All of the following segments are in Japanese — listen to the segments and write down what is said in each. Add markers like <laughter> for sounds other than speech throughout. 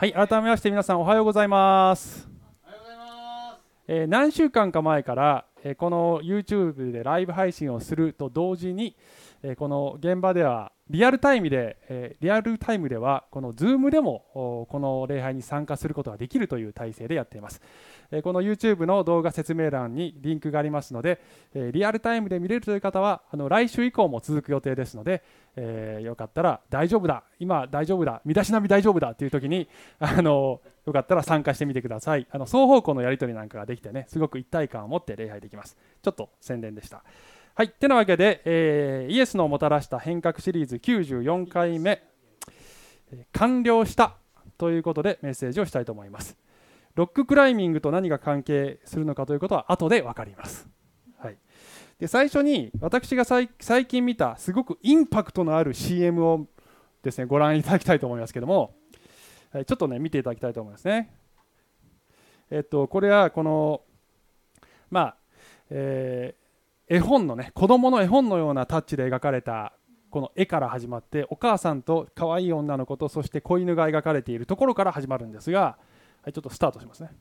はい改めまして皆さんおはようございます。えー、何週間か前から、えー、この YouTube でライブ配信をすると同時に、えー、この現場ではリアルタイムで、えリアルタイムではこの Zoom でもこの礼拝に参加することができるという体制でやっています、えこの YouTube の動画説明欄にリンクがありますので、えリアルタイムで見れるという方はあの来週以降も続く予定ですので、えー、よかったら大丈夫だ今大丈夫だ身だしなみ大丈夫だっていう時にあのよかったら参加してみてください。あの双方向のやり取りなんかができてねすごく一体感を持って礼拝できます。ちょっと宣伝でした。はいてなわけで、えー、イエスのもたらした変革シリーズ94回目、え、完了したということでメッセージをしたいと思います。ロッククライミングと何が関係するのかということは後で分かります。はい。で最初に私が最近見たすごくインパクトのある CM をですねご覧いただきたいと思いますけどもちょっとね見ていただきたいと思いますね。えっとこれはこのまあ、えー、絵本のね子供の絵本のようなタッチで描かれたこの絵から始まってお母さんと可愛い女の子とそして子犬が描かれているところから始まるんですが、はい、ちょっとスタートしますね。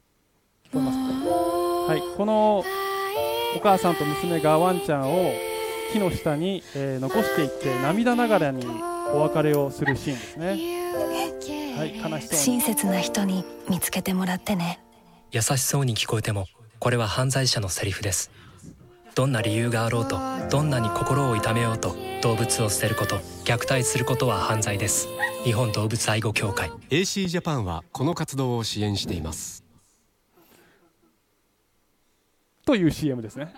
聞こえますか、はい、このお母さんと娘がワンちゃんを木の下に、えー、残していって涙ながらにお別れをするシーンですね。はい悲しそう親切な人に見つけてもらってね。優しそうに聞こえてもこれは犯罪者のセリフですどんな理由があろうとどんなに心を痛めようと動物を捨てること虐待することは犯罪です。日本動物愛護協会。AC ジャパンはこの活動を支援しています。という CM ですね、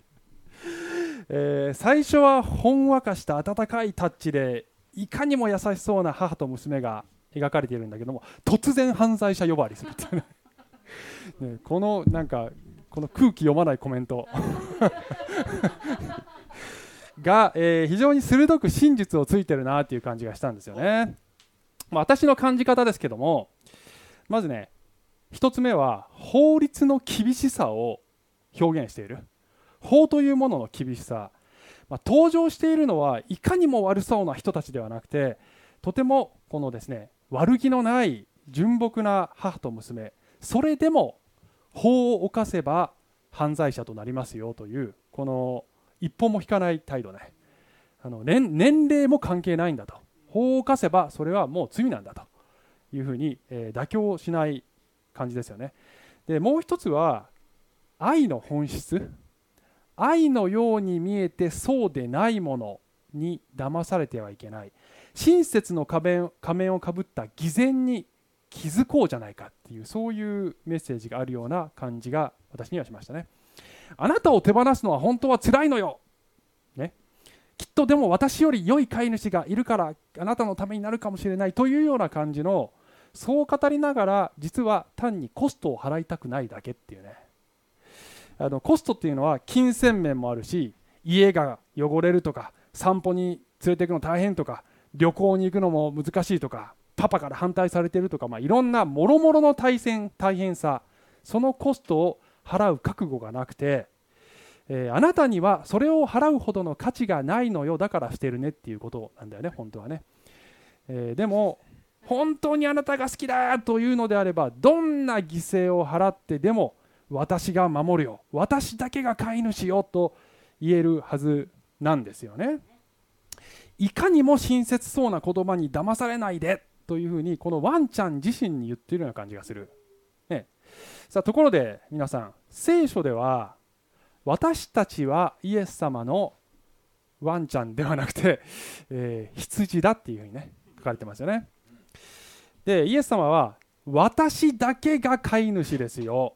<laughs> えー、最初はほんわかした温かいタッチでいかにも優しそうな母と娘が描かれているんだけども突然犯罪者呼ばわりするって <laughs> ね、このなんかこの空気読まないコメント。<laughs> が、えー、非常に鋭く真実をついてるなっていう感じがしたんですよね、まあ、私の感じ方ですけどもまずね1つ目は法律の厳しさを表現している。法というものの厳しさ、まあ、登場しているのはいかにも悪そうな人たちではなくてとてもこのですね悪気のない純朴な母と娘。それでも法を犯せば犯罪者となりますよというこの一歩も引かない態度ね。あの年年齢も関係ないんだと。法を犯せばそれはもう罪なんだと。いうふうに、えー、妥協しない感じですよね。でもう一つは愛の本質。愛のように見えてそうでないものに騙されてはいけない。親切の仮面仮面をかぶった偽善に気づこうじゃないかっていうそういうメッセージがあるような感じが私にはしましたね。あなたを手放すのは本当は辛いのよ、ね、きっとでも私より良い飼い主がいるからあなたのためになるかもしれないというような感じのそう語りながら実は単にコストを払いたくないだけっていうね。あのコストっていうのは金銭面もあるし家が汚れるとか散歩に連れていくの大変とか旅行に行くのも難しいとかパパから反対されてるとか、まあ、いろんなもろもろの大変大変さそのコストを払う覚悟がなくて、えー、あなたにはそれを払うほどの価値がないのよだからしてるねっていうことなんだよね本当はね、えー、でも本当にあなたが好きだというのであればどんな犠牲を払ってでも私が守るよ。私だけが飼い主よと言えるはずなんですよね。いかにも親切そうな言葉に騙されないで。というふうにこのワンちゃん自身に言っているような感じがする、ね、さあところで皆さん聖書では私たちはイエス様のワンちゃんではなくて、<laughs> えー、羊だっていうふうにね書かれてますよね。でイエス様は私だけが飼い主ですよ。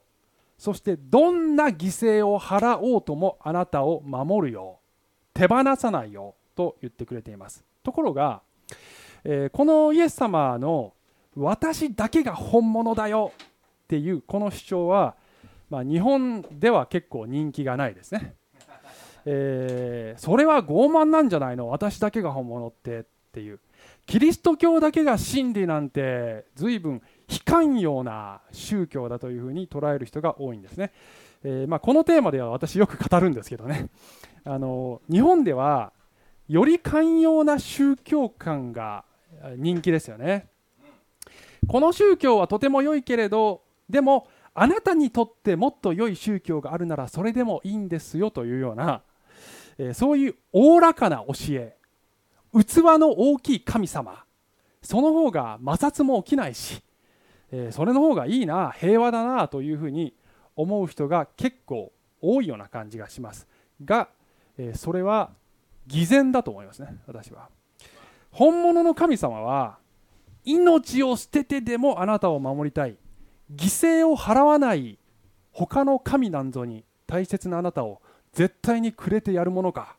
そしてどんな犠牲を払おうともあなたを守るよ。手放さないよ。と言ってくれています。ところが、えー、このイエス様の私だけが本物だよっていうこの主張は、まあ、日本では結構人気がないですね、えー、それは傲慢なんじゃないの？私だけが本物ってっていう。キリスト教だけが真理なんて随分非寛容な宗教だというふうに捉える人が多いんですね、えー、まあ、このテーマでは私よく語るんですけどね。あの日本ではより寛容な宗教観が人気ですよね。この宗教はとても良いけれどでもあなたにとってもっと良い宗教があるならそれでもいいんですよというような、え、そういうおおらかな教え器の大きい神様その方が摩擦も起きないし、え、それの方がいいな平和だなというふうに思う人が結構多いような感じがしますが、え、それは偽善だと思いますね私は。本物の神様は命を捨ててでもあなたを守りたい。犠牲を払わない他の神なんぞに大切なあなたを絶対にくれてやるものか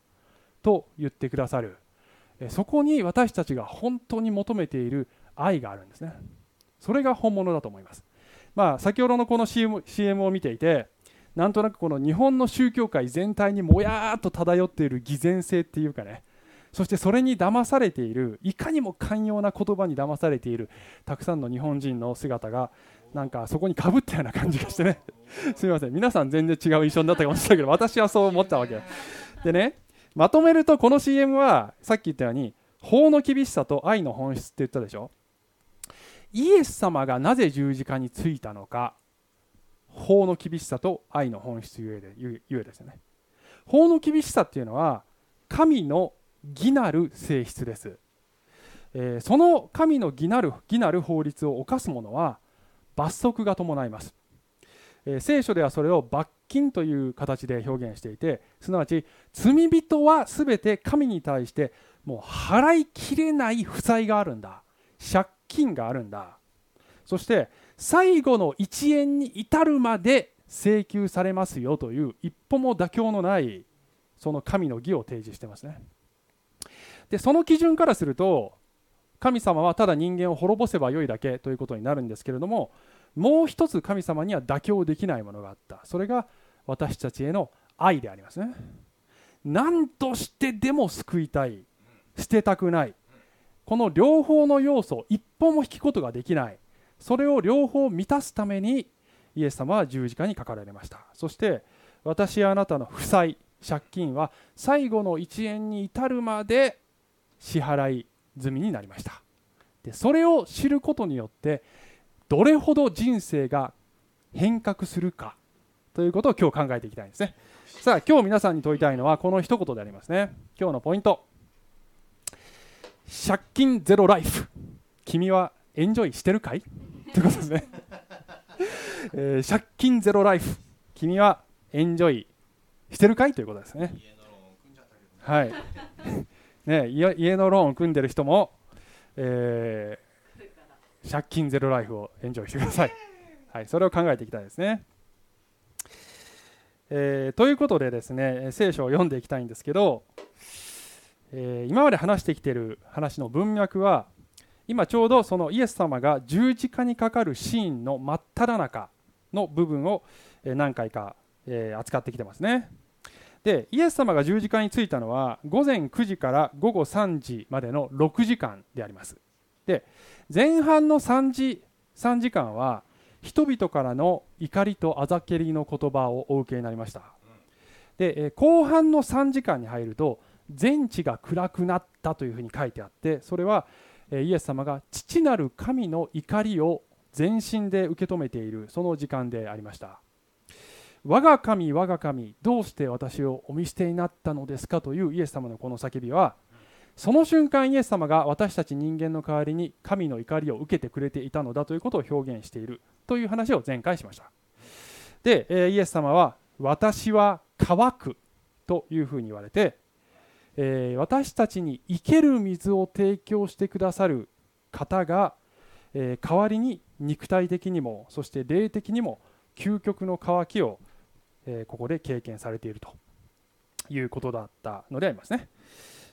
と言ってくださる。そこに私たちが本当に求めている愛があるんですね。それが本物だと思います。まあ先ほどのこの CM, CM を見ていてなんとなくこの日本の宗教界全体にもやーっと漂っている偽善性っていうかねそしてそれに騙されているいかにも寛容な言葉に騙されているたくさんの日本人の姿がなんかそこにかぶったような感じがしてね。<laughs> すみません。皆さん全然違う印象になったかもしれないけど私はそう思ったわけでねまとめるとこの CM はさっき言ったように法の厳しさと愛の本質って言ったでしょ。イエス様がなぜ十字架についたのか法の厳しさと愛の本質ゆえでゆえですよね。法の厳しさっていうのは神の義なる性質です、えー、その神の義なる義なる法律を犯す者は罰則が伴います、えー、聖書ではそれを罰金という形で表現していてすなわち罪人は全て神に対してもう払いきれない負債があるんだ。借金があるんだ。そして最後の1円に至るまで請求されますよという一歩も妥協のないその神の義を提示してますね。でその基準からすると神様はただ人間を滅ぼせばよいだけということになるんですけれどももう一つ神様には妥協できないものがあった。それが私たちへの愛でありますね。何としてでも救いたい。捨てたくない。この両方の要素一歩も引くことができない。それを両方満たすためにイエス様は十字架にかかられました。そして私やあなたの負債借金は最後の1円に至るまで支払い済みになりました。でそれを知ることによってどれほど人生が変革するかということを今日考えていきたいんですね。さあ今日皆さんに問いたいのはこの一言でありますね。今日のポイント。借金ゼロライフ。君はエンジョイしてるかい？ということですね、<laughs> えー、借金ゼロライフ。君はエンジョイしてるかい？ということですね。はい。ね、家のローンを組んでる人も、えー、借金ゼロライフをエンジョイしてください、<laughs> はい、それを考えていきたいですね、えー、ということでですね聖書を読んでいきたいんですけど、えー、今まで話してきている話の文脈は今ちょうどそのイエス様が十字架にかかるシーンの真っ只中の部分を何回か扱ってきてますねでイエス様が十字架についたのは午前9時から午後3時までの6時間であります。で前半の3時 ,3 時間は人々からの怒りとあざけりの言葉をお受けになりました。で後半の3時間に入ると全地が暗くなったというふうに書いてあってそれはイエス様が父なる神の怒りを全身で受け止めているその時間でありました。我が神我が神どうして私をお見捨てになったのですかというイエス様のこの叫びはその瞬間イエス様が私たち人間の代わりに神の怒りを受けてくれていたのだということを表現しているという話を前回しました。で、えイエス様は私は乾くというふうに言われて、え、私たちに生ける水を提供してくださる方が、え、代わりに肉体的にもそして霊的にも究極の渇きをえ、ここで経験されているということだったのでありますね。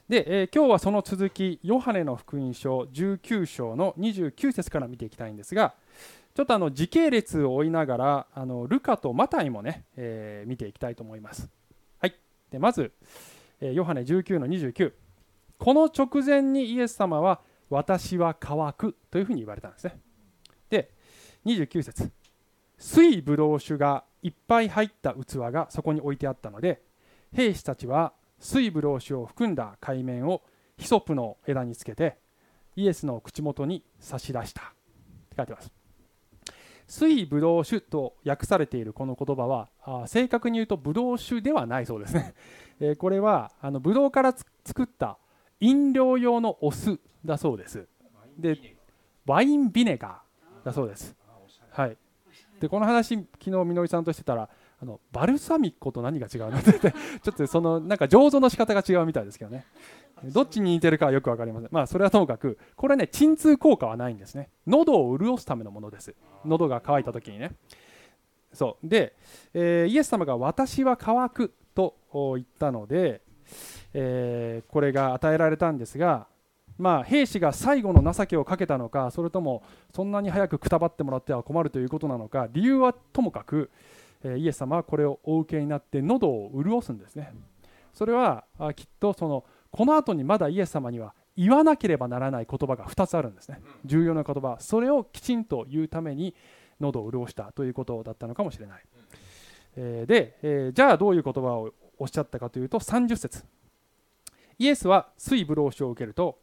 で、えー、今日はその続き、ヨハネの福音書19章の29節から見ていきたいんですが、ちょっとあの時系列を追いながら、あのルカとマタイもね、えー、見ていきたいと思います。はい、でまず、えー、ヨハネ19の29、この直前にイエス様は、私は乾くというふうに言われたんですね。で、29節水ぶどう酒がいっぱい入った器がそこに置いてあったので兵士たちは水ぶどう酒を含んだ海面をヒソプの枝につけてイエスの口元に差し出した。って書いてます。水ブドウ酒と訳されているこの言葉はあ正確に言うとブドウ酒ではないそうですね、<laughs> えーこれはあのブドウからつ作った飲料用のお酢だそうです。でワインビネガー。だそうです。はいでこの話昨日みのりさんとしてたらあのバルサミコと何が違うのってって <laughs> ちょっとそのなんか醸造の仕方が違うみたいですけどね。どっちに似てるかはよく分かりません。まあそれはともかくこれね鎮痛効果はないんですね。喉を潤すためのものです。喉が渇いた時にね。そう。で、えーイエス様が私は乾くと言ったので、えーこれが与えられたんですがまあ、兵士が最後の情けをかけたのかそれともそんなに早くくたばってもらっては困るということなのか理由はともかく、えーイエス様はこれをお受けになって喉を潤すんですね。それはあきっとそのこの後にまだイエス様には言わなければならない言葉が2つあるんですね。重要な言葉。それをきちんと言うために喉を潤したということだったのかもしれない、えーで、えーじゃあどういう言葉をおっしゃったかというと30節。イエスは水ブローを受けると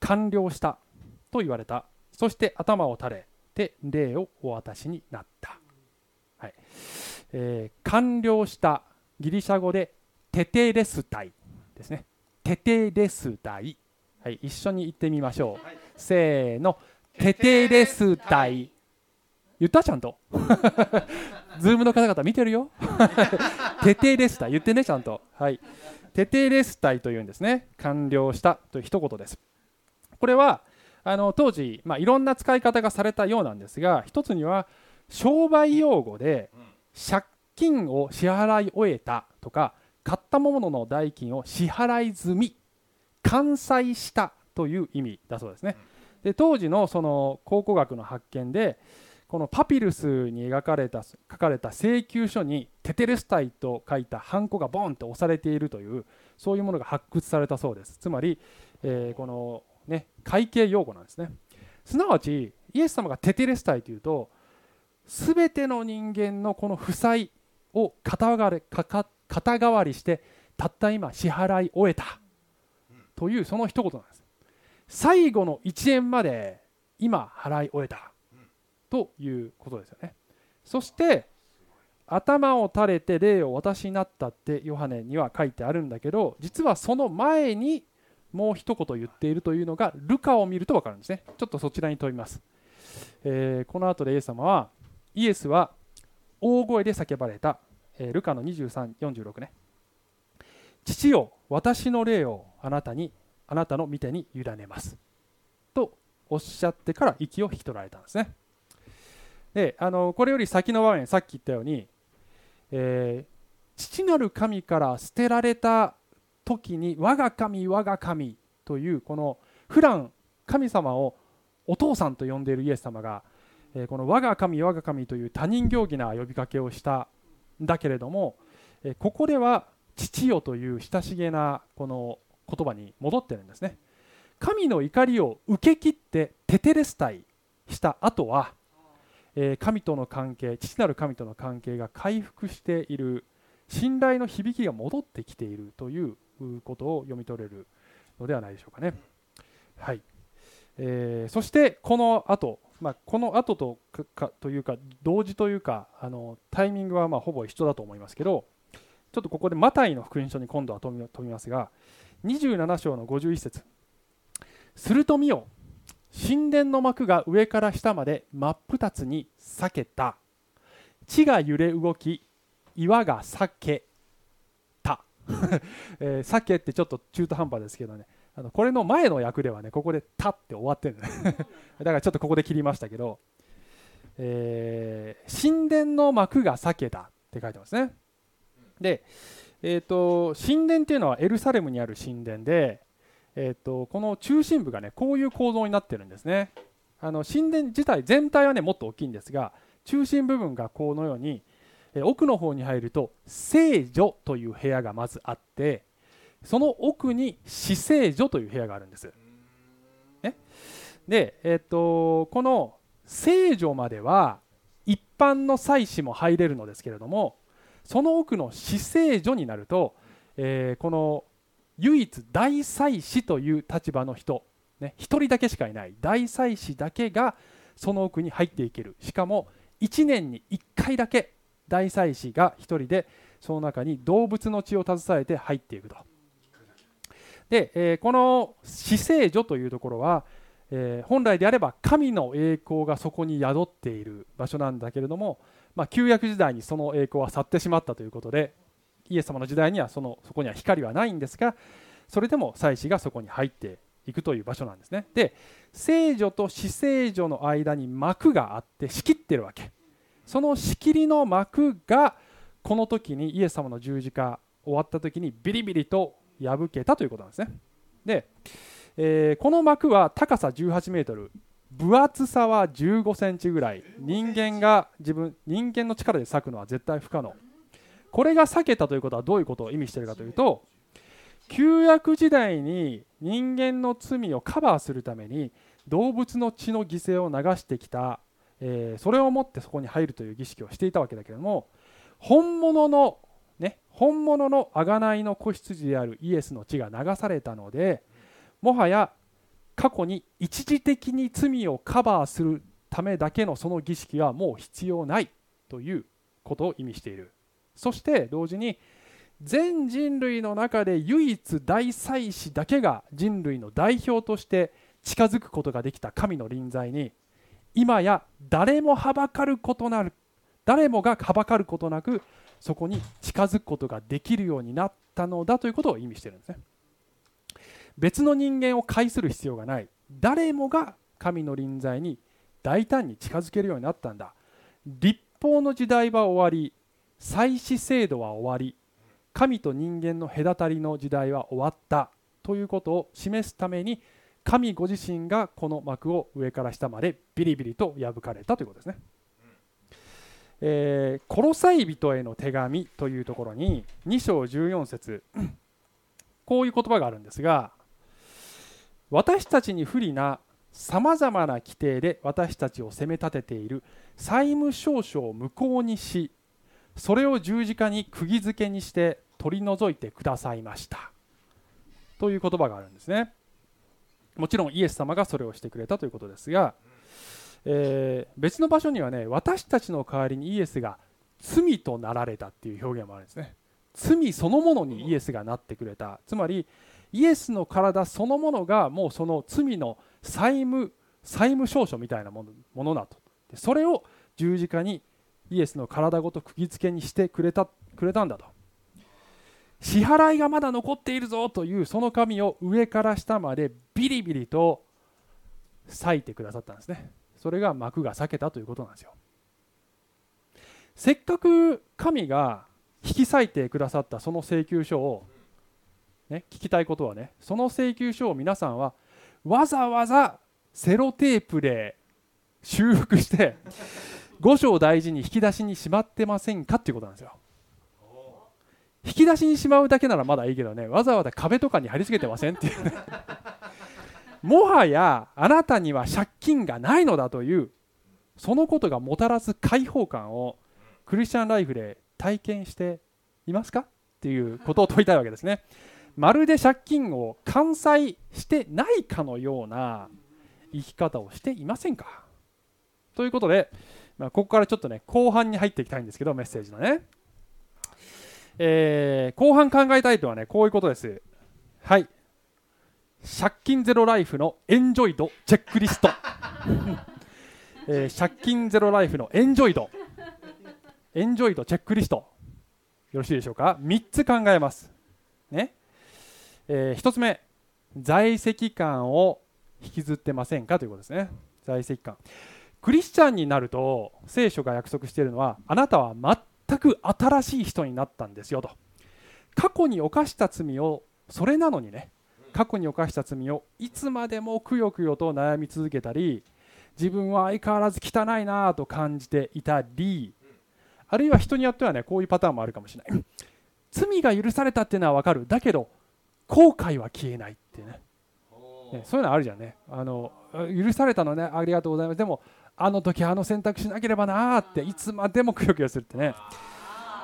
完了したと言われた。そして頭を垂れて霊をお渡しになった、はい。えー完了したギリシャ語でテテレスタイですね。テテレスタイ、はい、一緒に言ってみましょう、せーの。テテレスタイ。言ったちゃんと。<laughs> ズームの方々見てるよ。<laughs> テテレスタイ。言ってねちゃんと。はい。テテレスタイというんですね。完了したという一言ですこれはあの当時、まあ、いろんな使い方がされたようなんですが一つには商売用語で借金を支払い終えたとか買ったものの代金を支払い済み完済したという意味だそうですね。で当時のその考古学の発見でこのパピルスに描かれた書かれた請求書にテテレスタイと書いたハンコがボンと押されているというそういうものが発掘されたそうです。つまり、えーこの、ね、会計用語なんですね。すなわちイエス様がテテレスタイというと全ての人間のこの負債を肩代わりかか肩代わりしてたった今支払い終えた。というその一言なんです。最後の1円まで今払い終えた。ということですよね。そして頭を垂れて霊を私になったってヨハネには書いてあるんだけど実はその前にもう一言言っているというのがルカを見ると分かるんですね。ちょっとそちらに飛びます、えーこの後でイエス様はイエスは大声で叫ばれた、えールカの2346ね。父よ私の霊をあなたにあなたの御手に委ねます。とおっしゃってから息を引き取られたんですね。であのこれより先の場面さっき言ったように、えー父なる神から捨てられた時に我が神我が神というこの普段神様をお父さんと呼んでいるイエス様が、えこの我が神我が神という他人行儀な呼びかけをしたんだけれども、えここでは父よという親しげなこの言葉に戻ってるんですね。神の怒りを受け切ってテテレスタイした後は、え神との関係父なる神との関係が回復している信頼の響きが戻ってきているということを読み取れるのではないでしょうかね。はい。えーそしてこの後、まあこの後とかかというか同時というかあのタイミングはまほぼ一緒だと思いますけどちょっとここでマタイの福音書に今度は飛び飛びますが27章の51節。すると見よ神殿の幕が上から下まで真っ二つに裂けた。地が揺れ動き岩が裂け、<laughs> えー裂けってちょっと中途半端ですけどね。あのこれの前の役ではねここで「た」って終わってる。ね <laughs> だからちょっとここで切りましたけど、え神殿の幕が裂けたって書いてますね。で、えー、と神殿っていうのはエルサレムにある神殿で、えー、とこの中心部がねこういう構造になってるんですね。あの神殿自体全体はねもっと大きいんですが中心部分がこのように奥の方に入ると聖女という部屋がまずあってその奥に死聖女という部屋があるんです。ね、で、えー、とこの聖女までは一般の祭司も入れるのですけれどもその奥の死聖女になると、えーこの唯一大祭司という立場の人、ね、一人だけしかいない。大祭司だけがその奥に入っていける。しかも1年に1回だけ大祭司が1人でその中に動物の血を携えて入っていくと。で、えー、この死聖所というところは、えー、本来であれば神の栄光がそこに宿っている場所なんだけれども、まあ、旧約時代にその栄光は去ってしまったということでイエス様の時代にはそのそこには光はないんですがそれでも祭司がそこに入っていくという場所なんですね。で聖女と死聖女の間に幕があって仕切ってるわけ。その仕切りの幕がこの時にイエス様の十字架終わった時にビリビリと破けたということなんですね。で、えー、この幕は高さ18メートル分厚さは15センチぐらい。人間が自分人間の力で裂くのは絶対不可能。これが裂けたということはどういうこと？を意味しているかというと旧約時代に人間の罪をカバーするために動物の血の犠牲を流してきた、えー、それをもってそこに入るという儀式をしていたわけだけれども本物のね本物の贖いの子羊であるイエスの血が流されたのでもはや過去に一時的に罪をカバーするためだけのその儀式はもう必要ないということを意味している。そして同時に全人類の中で唯一大祭司だけが人類の代表として近づくことができた神の臨在に今や誰もはばかることなる誰もがはばかることなくそこに近づくことができるようになったのだということを意味しているんですね。別の人間を介する必要がない。誰もが神の臨在に大胆に近づけるようになったんだ。立法の時代は終わり祭祀制度は終わり神と人間の隔たりの時代は終わったということを示すために神ご自身がこの幕を上から下までビリビリと破かれたということですね。えー、コロサイ人への手紙というところに2章14節 <clears throat> こういう言葉があるんですが私たちに不利なさまざまな規定で私たちを責め立てている債務証書を無効にしそれを十字架に釘付けにして取り除いてくださいましたという言葉があるんですねもちろんイエス様がそれをしてくれたということですが、えー、別の場所にはね私たちの代わりにイエスが罪となられたっていう表現もあるんですね。罪そのものにイエスがなってくれた。つまりイエスの体そのものがもうその罪の債務債務証書みたいなものだと。でそれを十字架にイエスの体ごと釘付けにしてくれたくれたんだと。支払いがまだ残っているぞというその紙を上から下までビリビリと裂いてくださったんですね。それが幕が裂けたということなんですよ。せっかく神が引き裂いてくださったその請求書を、ね、聞きたいことはねその請求書を皆さんはわざわざセロテープで修復して五章大事に引き出しにしまってませんかっていうことなんですよ。引き出しにしまうだけならまだいいけどねわざわざ壁とかに貼り付けてませんっていうね。<laughs> もはやあなたには借金がないのだというそのことがもたらす解放感をクリスチャンライフで体験していますかっていうことを問いたいわけですね。まるで借金を完済してないかのような生き方をしていませんか？ということでまあ、ここからちょっとね後半に入っていきたいんですけどメッセージのね、えー、後半考えたいとはねこういうことです。はい。借金ゼロライフのエンジョイドチェックリスト、<laughs> えー、借金ゼロライフのエンジョイド。エンジョイドチェックリスト。よろしいでしょうか？3つ考えます。ね、えー、1つ目。在籍感を引きずってませんかということですね。在籍感。クリスチャンになると聖書が約束しているのはあなたは全く新しい人になったんですよと。過去に犯した罪をそれなのにね過去に犯した罪をいつまでもくよくよと悩み続けたり自分は相変わらず汚いなと感じていたりあるいは人によってはねこういうパターンもあるかもしれない。罪が許されたっていうのは分かる。だけど後悔は消えないってね。ねそういうのあるじゃんね。あの許されたのねありがとうございます。でもあの時あの選択しなければなーっていつまでもくよくよするってね。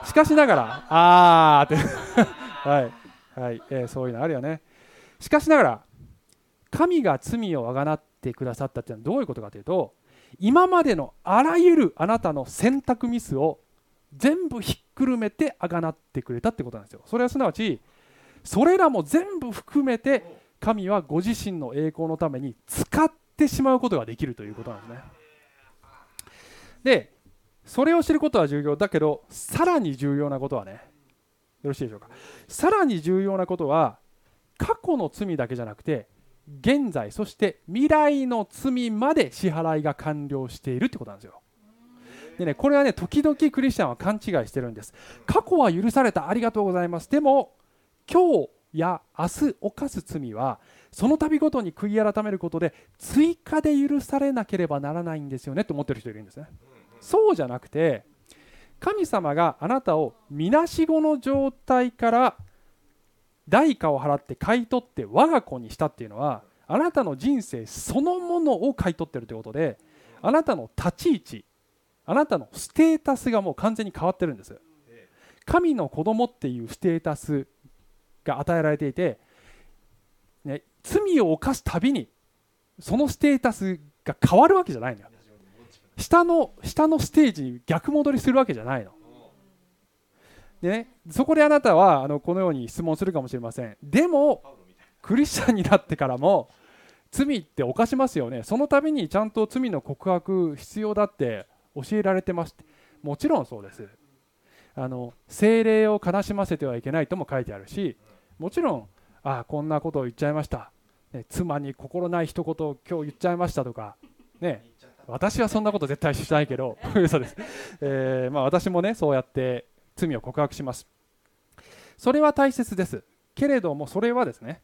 しかしながらあーって。<laughs> はい、はい。えー、そういうのあるよね。しかしながら神が罪をあがなってくださったっていうのはどういうことかというと今までのあらゆるあなたの選択ミスを全部ひっくるめてあがなってくれたってことなんですよ。それはすなわちそれらも全部含めて神はご自身の栄光のために使ってしまうことができるということなんですね。でそれを知ることは重要だけどさらに重要なことはねよろしいでしょうか？さらに重要なことは過去の罪だけじゃなくて現在そして未来の罪まで支払いが完了しているってことなんですよ。でねこれはね時々クリスチャンは勘違いしてるんです。過去は許されたありがとうございます。でも今日や明日犯す罪はその度ごとに悔い改めることで追加で許されなければならないんですよねと思ってる人いるんですね。そうじゃなくて神様があなたをみなしごの状態から代価を払って買い取って我が子にしたっていうのはあなたの人生そのものを買い取ってるということであなたの立ち位置あなたのステータスがもう完全に変わってるんです。神の子供っていうステータスが与えられていて、ね、罪を犯すたびにそのステータスが変わるわけじゃないのよ。下の下のステージに逆戻りするわけじゃないの。でね、そこであなたはあのこのように質問するかもしれません。でもクリスチャンになってからも罪って犯しますよね。そのためにちゃんと罪の告白必要だって教えられてますもちろんそうです。あの精霊を悲しませてはいけないとも書いてあるしもちろんああこんなことを言っちゃいました、ね、妻に心ない一言を今日言っちゃいましたとかね。私はそんなこと絶対しないけど <laughs> 嘘です、えー、まあ、私もねそうやって罪を告白します。それは大切です。けれどもそれはですね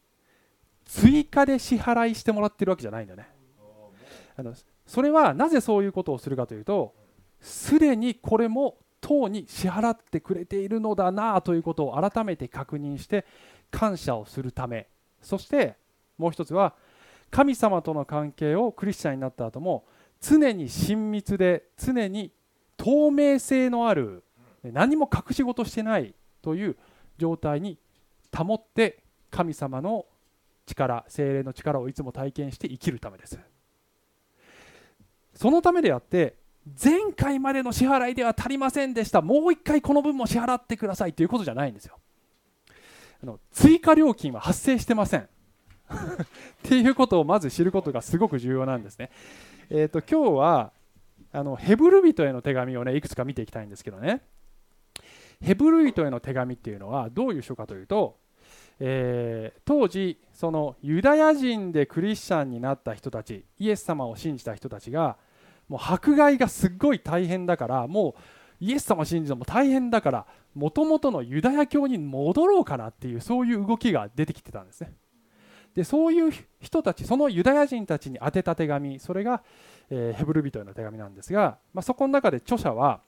追加で支払いしてもらってるわけじゃないんだね。あのそれはなぜそういうことをするかというとすでにこれも党に支払ってくれているのだなということを改めて確認して感謝をするため。そしてもう一つは神様との関係をクリスチャンになった後も常に親密で常に透明性のある何も隠し事してないという状態に保って神様の力精霊の力をいつも体験して生きるためです。そのためであって前回までの支払いでは足りませんでした。もう一回この分も支払ってくださいということじゃないんですよ。あの追加料金は発生してません。<laughs> っていうことをまず知ることがすごく重要なんですね。えーと、今日はあのヘブル人への手紙をねいくつか見ていきたいんですけどね。ヘブル人への手紙っていうのはどういう書かというと、えー、当時そのユダヤ人でクリスチャンになった人たちイエス様を信じた人たちがもう迫害がすっごい大変だからもうイエス様を信じるのも大変だからもともとのユダヤ教に戻ろうかなっていうそういう動きが出てきてたんですね。でそういう人たちそのユダヤ人たちに宛てた手紙それが、えー、ヘブル人への手紙なんですが、まあ、そこの中で著者は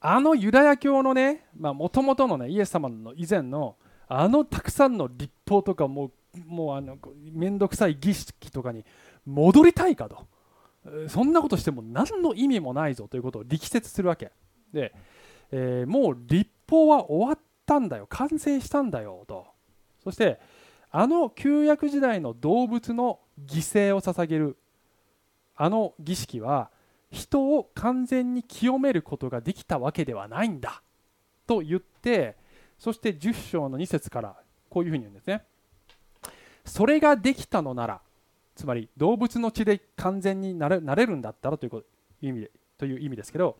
あのユダヤ教のねもともとのねイエス様の以前のあのたくさんの立法とかもうもうあの面倒くさい儀式とかに戻りたいかと。そんなことしても何の意味もないぞということを力説するわけ。で、えー、もう立法は終わったんだよ。完成したんだよと。そしてあの旧約時代の動物の犠牲を捧げるあの儀式は人を完全に清めることができたわけではないんだと言ってそして10章の2節からこういうふうに言うんですね。それができたのならつまり動物の血で完全になれるんだったらという意味でという意味ですけど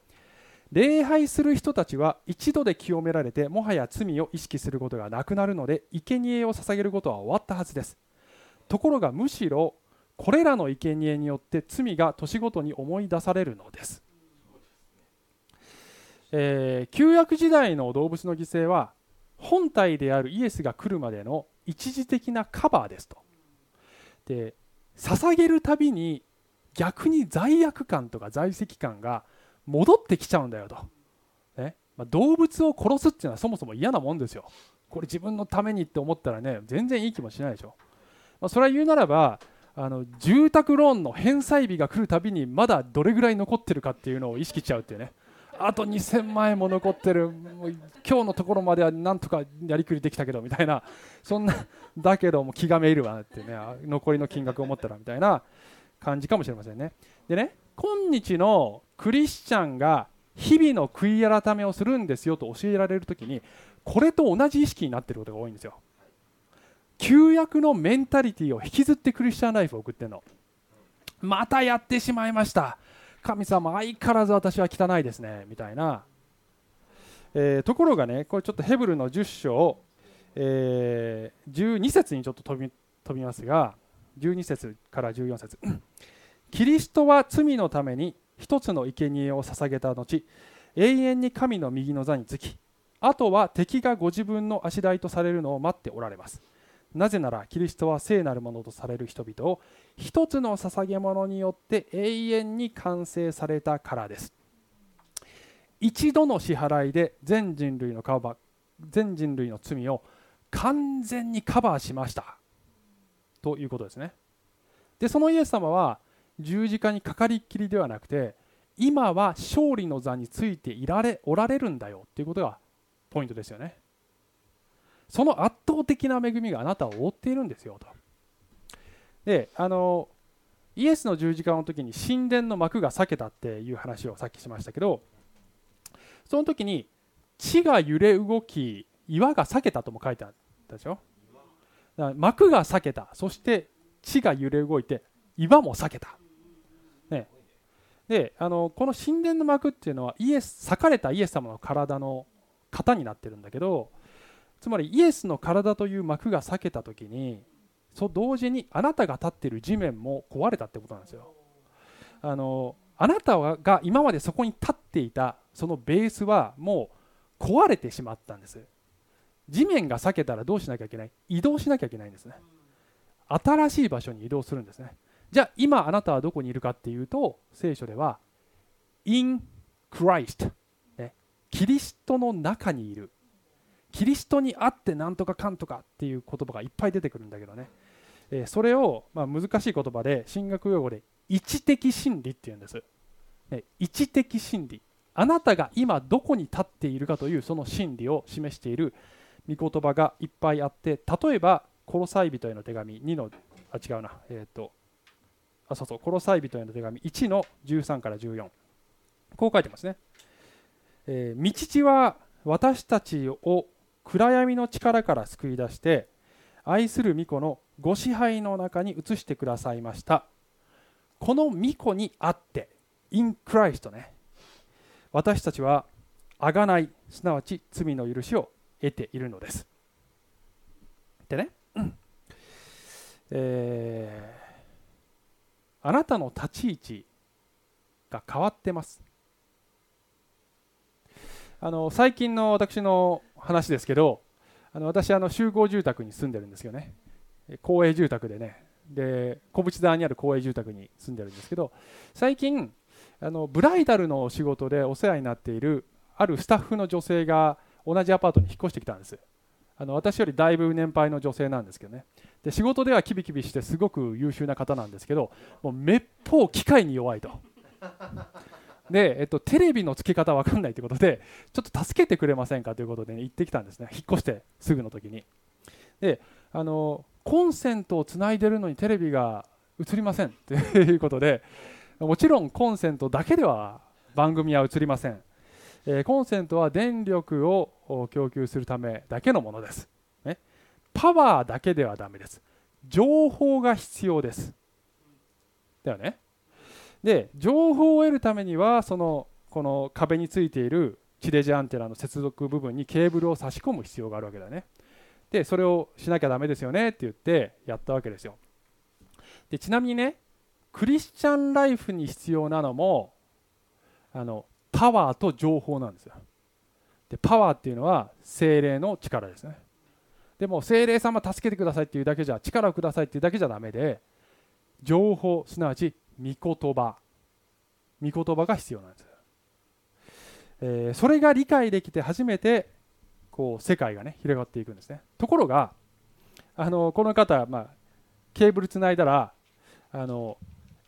礼拝する人たちは一度で清められてもはや罪を意識することがなくなるので生贄を捧げることは終わったはずです。ところがむしろこれらの生贄によって罪が年ごとに思い出されるのです、えー、旧約時代の動物の犠牲は本体であるイエスが来るまでの一時的なカバーですと。で捧げるたびに逆に罪悪感とか在籍感が戻ってきちゃうんだよと、ね。まあ、動物を殺すっていうのはそもそも嫌なもんですよ。これ自分のためにって思ったらね全然いい気もしないでしょ、まあ、それは言うならばあの住宅ローンの返済日が来るたびにまだどれぐらい残ってるかっていうのを意識しちゃうっていうね。あと2000万円も残ってる。もう今日のところまではなんとかやりくりできたけどみたいな。そんなだけども気がめいるわってね。残りの金額を持ったらみたいな感じかもしれませんね。でね今日のクリスチャンが日々の悔い改めをするんですよと教えられる時にこれと同じ意識になっていることが多いんですよ。旧約のメンタリティーを引きずってクリスチャンライフを送ってるの。またやってしまいました。神様相変わらず私は汚いですねみたいな、えー、ところがねこれちょっとヘブルの10章、えー、12節にちょっと飛び飛びますが12節から14節。キリストは罪のために一つの生贄を捧げた後永遠に神の右の座につきあとは敵がご自分の足台とされるのを待っておられます。なぜならキリストは聖なるものとされる人々を一つの捧げ物によって永遠に完成されたからです。一度の支払いで全人類のカバ全人類の罪を完全にカバーしました。ということですね。でそのイエス様は十字架にかかりっきりではなくて今は勝利の座についていられおられるんだよということがポイントですよね。その圧倒的な恵みがあなたを覆っているんですよと。であのイエスの十字架の時に神殿の幕が裂けたっていう話をさっきしましたけどその時に地が揺れ動き岩が裂けたとも書いてあったでしょ。だから幕が裂けたそして地が揺れ動いて岩も裂けた、であのこの神殿の幕っていうのはイエス裂かれたイエス様の体の型になってるんだけどつまりイエスの体という幕が裂けた時にそ同時にあなたが立っている地面も壊れたってことなんですよ。あのあなたが今までそこに立っていたそのベースはもう壊れてしまったんです。地面が裂けたらどうしなきゃいけない？移動しなきゃいけないんですね。新しい場所に移動するんですね。じゃあ今あなたはどこにいるかっていうと聖書では in Christ、ね、キリストの中にいる。キリストにあってなんとかかんとかっていう言葉がいっぱい出てくるんだけどね、えー、それを、まあ、難しい言葉で神学用語で位置的真理っていうんです、ね、位置的真理。あなたが今どこに立っているかというその真理を示している御言葉がいっぱいあって例えばコロサイ人への手紙2のあ違うな。えっ、ー、とあそうそうコロサイ人への手紙1の13から14こう書いてますね、えー、道は私たちを暗闇の力から救い出して愛する御子のご支配の中に移してくださいました。この御子にあって in Christ ね。私たちはあがないすなわち罪の許しを得ているのです。でね、うんえー、あなたの立ち位置が変わってます。あの最近の私の話ですけどあの私あの集合住宅に住んでるんですよね。公営住宅でね。で小淵沢にある公営住宅に住んでるんですけど最近あのブライダルの仕事でお世話になっているあるスタッフの女性が同じアパートに引っ越してきたんです。あの私よりだいぶ年配の女性なんですけどね。で仕事ではキビキビしてすごく優秀な方なんですけどもうめっぽう機械に弱いと。で、えっと、テレビの付け方わかんないということでちょっと助けてくれませんかということで、ね、行ってきたんですね。引っ越してすぐの時に。であのコンセントをつないでるのにテレビが映りませんということでもちろんコンセントだけでは番組は映りません、えー、コンセントは電力を供給するためだけのものです、パワーだけではだめです。情報が必要です。だよね。で情報を得るためにはそのこの壁についている地デジアンテナの接続部分にケーブルを差し込む必要があるわけだね。でそれをしなきゃだめですよねって言ってやったわけですよ。でちなみにねクリスチャンライフに必要なのもあのパワーと情報なんですよ。でパワーっていうのは精霊の力ですね。でも精霊様助けてくださいっていうだけじゃ力をくださいっていうだけじゃだめで情報すなわち御言葉。御言葉が必要なんです、えー、それが理解できて初めてこう世界がね広がっていくんですね。ところがあのこの方、まあ、ケーブルつないだらあの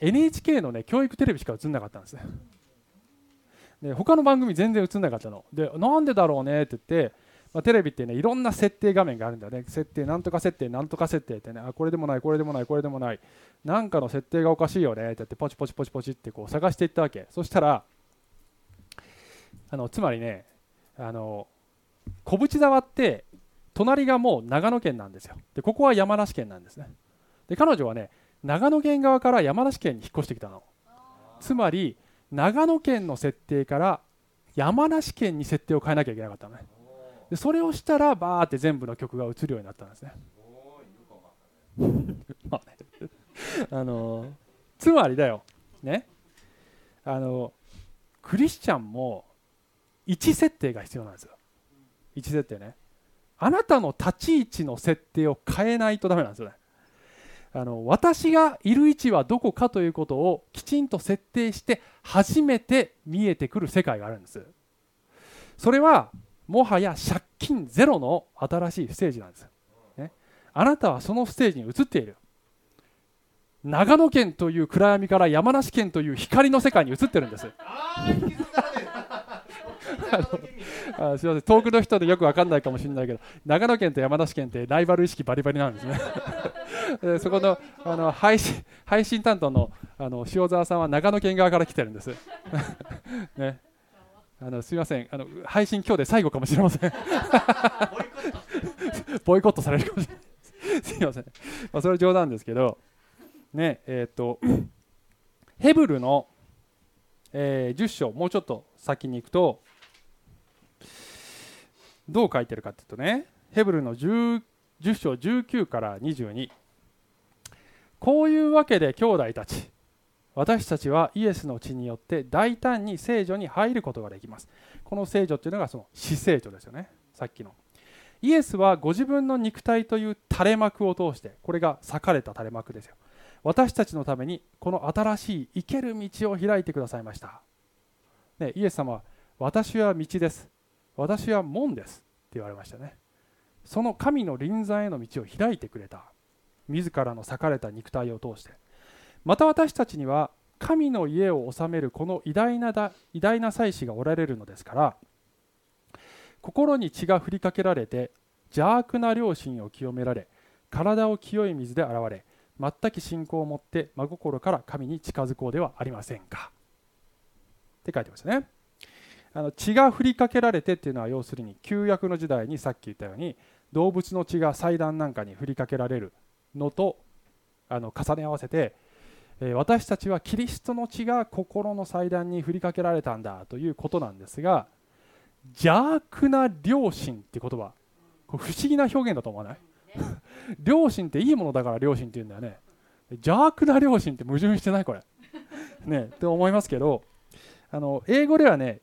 NHK のね教育テレビしか映んなかったんですね。で他の番組全然映んなかったの。でなんでだろうねって言ってまあ、テレビってねいろんな設定画面があるんだよね。設定なんとか設定なんとか設定ってね。あこれでもないこれでもないこれでもない。なんかの設定がおかしいよね。ってってポチポチポチポチってこう探していったわけ。そしたらあのつまりねあの小淵沢って隣がもう長野県なんですよ。でここは山梨県なんですね。で彼女はね長野県側から山梨県に引っ越してきたの。つまり長野県の設定から山梨県に設定を変えなきゃいけなかったのね。でそれをしたらバーって全部の曲が映るようになったんですね。まあね。<laughs> あのつまりだよ。ね。あのクリスチャンも位置設定が必要なんですよ。位置設定ね。あなたの立ち位置の設定を変えないとダメなんですよね。あの私がいる位置はどこかということをきちんと設定して初めて見えてくる世界があるんです。それはもはや借金ゼロの新しいステージなんです、ね、あなたはそのステージに移っている。長野県という暗闇から山梨県という光の世界に移ってるんです。あ <laughs> すみません。遠くの人でよく分かんないかもしれないけど長野県と山梨県ってライバル意識バリバリなんですね。<laughs> そこのあの配信配信担当のあの塩沢さんは長野県側から来てるんです。<laughs> ねあのすみません。あの配信今日で最後かもしれません。ボイコット。されるかもしれないすみません、まあ、それは冗談ですけど。ねえっ、ー、とヘブルの、えー、10章もうちょっと先に行くとどう書いてるかというとねヘブルの 10, 10章19から22こういうわけで兄弟たち私たちはイエスの血によって大胆に聖女に入ることができます。この聖女っていうのがその死聖女ですよね。さっきの。イエスはご自分の肉体という垂れ幕を通してこれが裂かれた垂れ幕ですよ。私たちのためにこの新しい生ける道を開いてくださいました、ね、イエス様は私は道です。私は門です。って言われましたね。その神の臨在への道を開いてくれた。自らの裂かれた肉体を通して。また私たちには神の家を治めるこの偉大なだ偉大な祭司がおられるのですから心に血が振りかけられて邪悪な良心を清められ体を清い水で洗われ全く信仰を持って真心から神に近づこうではありませんか。って書いてますね。あの血が振りかけられてっていうのは要するに旧約の時代にさっき言ったように動物の血が祭壇なんかに振りかけられるのとあの重ね合わせて私たちはキリストの血が心の祭壇に振りかけられたんだということなんですが邪悪な良心って言葉。これ不思議な表現だと思わない？<laughs> 良心っていいものだから良心って言うんだよね。邪悪な良心って矛盾してないこれ。ねって思いますけどあの英語ではね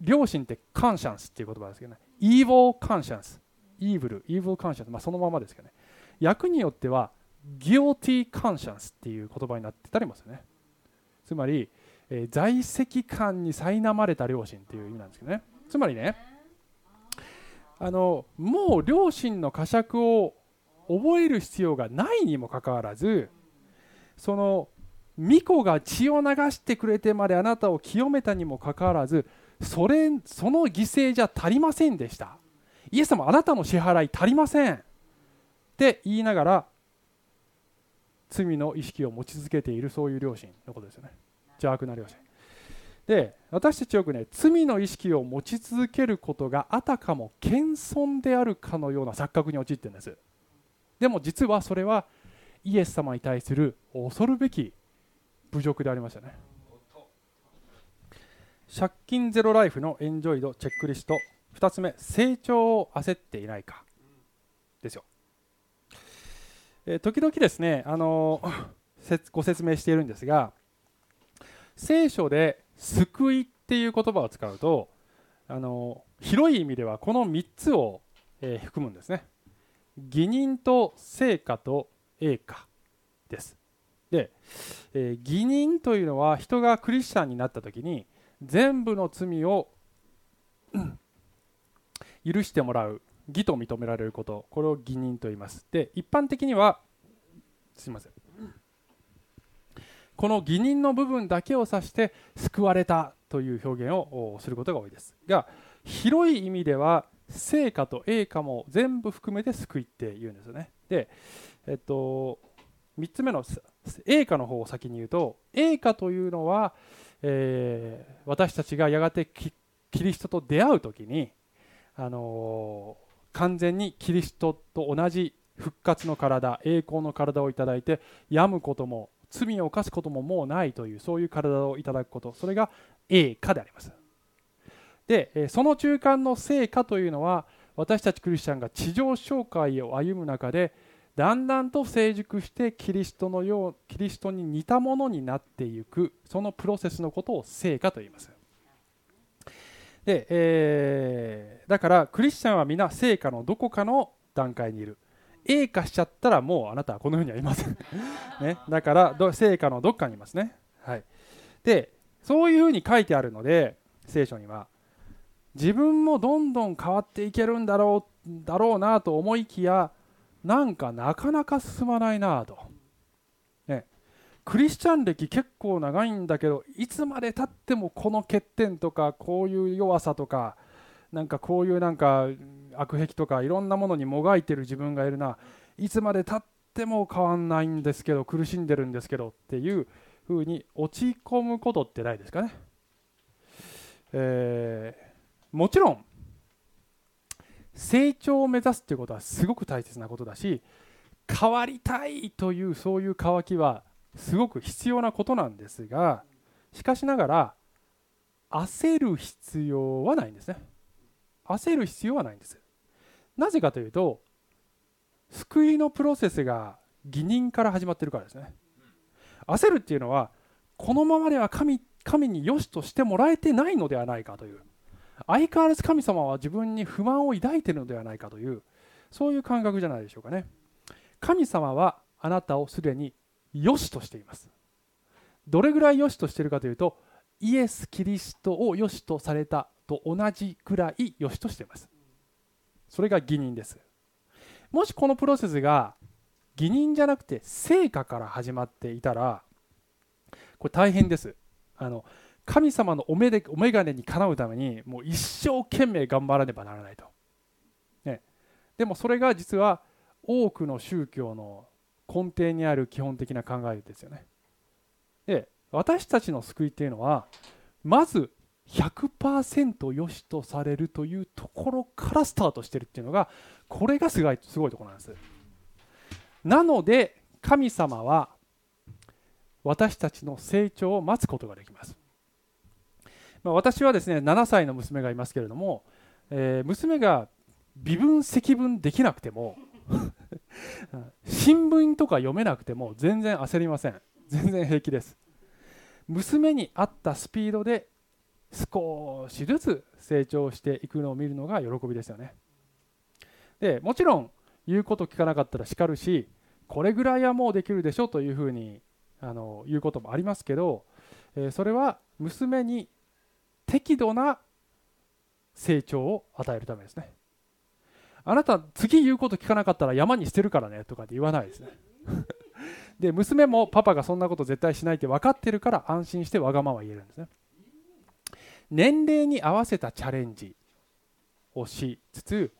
良心ってカンシャンスっていう言葉ですけどね。evil conscience evil evil conscience まあそのままですけどね。訳によっては guilty conscience っていう言葉になってたりますよね。つまり、えー、在籍感に苛まれた両親っていう意味なんですけどね。つまりねあのもう両親の呵責を覚える必要がないにもかかわらずその巫女が血を流してくれてまであなたを清めたにもかかわらずそれその犠牲じゃ足りませんでした。イエス様あなたの支払い足りません。って言いながら罪の意識を持ち続けているそういう両親のことですよね。邪悪な両親で私たちよくね罪の意識を持ち続けることがあたかも謙遜であるかのような錯覚に陥っているんです。でも実はそれはイエス様に対する恐るべき侮辱でありましたね。借金ゼロライフのエンジョイドチェックリスト。2つ目成長を焦っていないかですよ。え時々ですね、あのご説明しているんですが聖書で「救い」っていう言葉を使うとあの広い意味ではこの3つを、えー、含むんですね。義人と成果と栄華です。で、えー、義人というのは人がクリスチャンになった時に全部の罪を許してもらう。義と認められることこれを義人と言います。で一般的にはすいません。この義人の部分だけを指して救われたという表現をすることが多いです。が広い意味では聖歌と栄歌も全部含めて救いって言うんですよね。でえっと3つ目の栄歌の方を先に言うと栄歌というのは、え、私たちがやがてキリストと出会う時に、あの、完全にキリストと同じ復活の体栄光の体をいただいて病むことも罪を犯すことももうないというそういう体をいただくこと。それが栄華であります。でその中間の成果というのは私たちクリスチャンが地上紹介を歩む中でだんだんと成熟してキリストのようキリストに似たものになっていくそのプロセスのことを成果と言います。で、えー、だからクリスチャンは皆成果のどこかの段階にいる。A 化しちゃったらもうあなたはこの世にはいません。<laughs> ね、だから成果のどっかにいますね、はい、でそういうふうに書いてあるので聖書には自分もどんどん変わっていけるんだろうだろうなと思いきやなんかなかなか進まないなと、ね、クリスチャン歴結構長いんだけどいつまでたってもこの欠点とかこういう弱さとかなんかこういうなんか悪癖とかいろんなものにもがいてる自分がいるな。いつまでたっても変わんないんですけど苦しんでるんですけどっていうふうに落ち込むことってないですかね、えー、もちろん成長を目指すっていうことはすごく大切なことだし変わりたいというそういう渇きはすごく必要なことなんですがしかしながら焦る必要はないんですね。焦る必要はないんです。なぜかというと救いのプロセスが義人から始まってるからですね。焦るっていうのはこのままでは神神に良しとしてもらえてないのではないかという相変わらず神様は自分に不満を抱いているのではないかというそういう感覚じゃないでしょうかね。神様はあなたをすでに良しとしています。どれぐらい良しとしているかというとイエス・キリストを良しとされたと同じくらい良しとしています。それが義人です。もしこのプロセスが義人じゃなくて成果から始まっていたらこれ大変です。あの神様のお目でお眼鏡にかなうためにもう一生懸命頑張らねばならないと、ね、でもそれが実は多くの宗教の根底にある基本的な考えですよね。で私たちの救いっていうのはまず100%良しとされるというところからスタートしてるっていうのがこれがすごいすごいところなんです。なので神様は私たちの成長を待つことができます。まあ、私はですね7歳の娘がいますけれども、えー、娘が微分積分できなくても新聞とか読めなくても全然焦りません。全然平気です。娘に合ったスピードで少しずつ成長していくのを見るのが喜びですよね。でもちろん言うこと聞かなかったら叱るしこれぐらいはもうできるでしょというふうにあの言うこともありますけど、えー、それは娘に適度な成長を与えるためですね。あなた次言うこと聞かなかったら山に捨てるからねとかって言わないですね。<laughs> で娘もパパがそんなこと絶対しないって分かってるから安心してわがまま言えるんですね。年齢に合わせたチャレンジをしつつ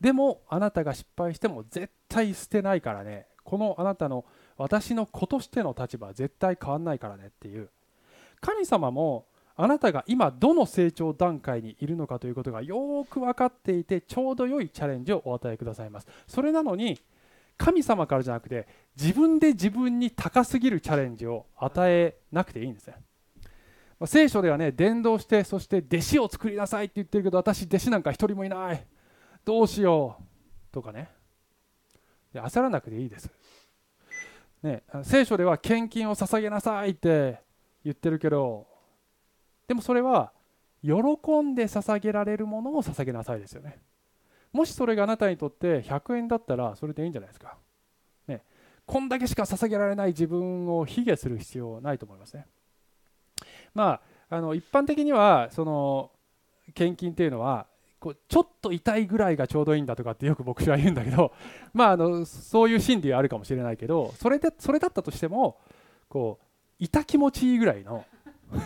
でもあなたが失敗しても絶対捨てないからね。このあなたの私の子としての立場は絶対変わんないからねっていう。神様もあなたが今どの成長段階にいるのかということがよく分かっていてちょうど良いチャレンジをお与えくださいます。それなのに神様からじゃなくて自分で自分に高すぎるチャレンジを与えなくていいんですね。聖書ではね伝道してそして弟子を作りなさいって言ってるけど私弟子なんか一人もいない。どうしよう。とかね。焦らなくていいです。ね、聖書では献金を捧げなさいって言ってるけどでもそれは喜んで捧げられるものを捧げなさいですよね。もしそれがあなたにとって100円だったらそれでいいんじゃないですか、ね、こんだけしか捧げられない自分を卑下する必要はないと思いますね。まああの一般的にはその献金っていうのはこうちょっと痛いぐらいがちょうどいいんだとかってよく牧師は言うんだけど、<laughs> まあ、あのそういう心理はあるかもしれないけどそれでそれだったとしてもこう痛気持ちいいぐらいの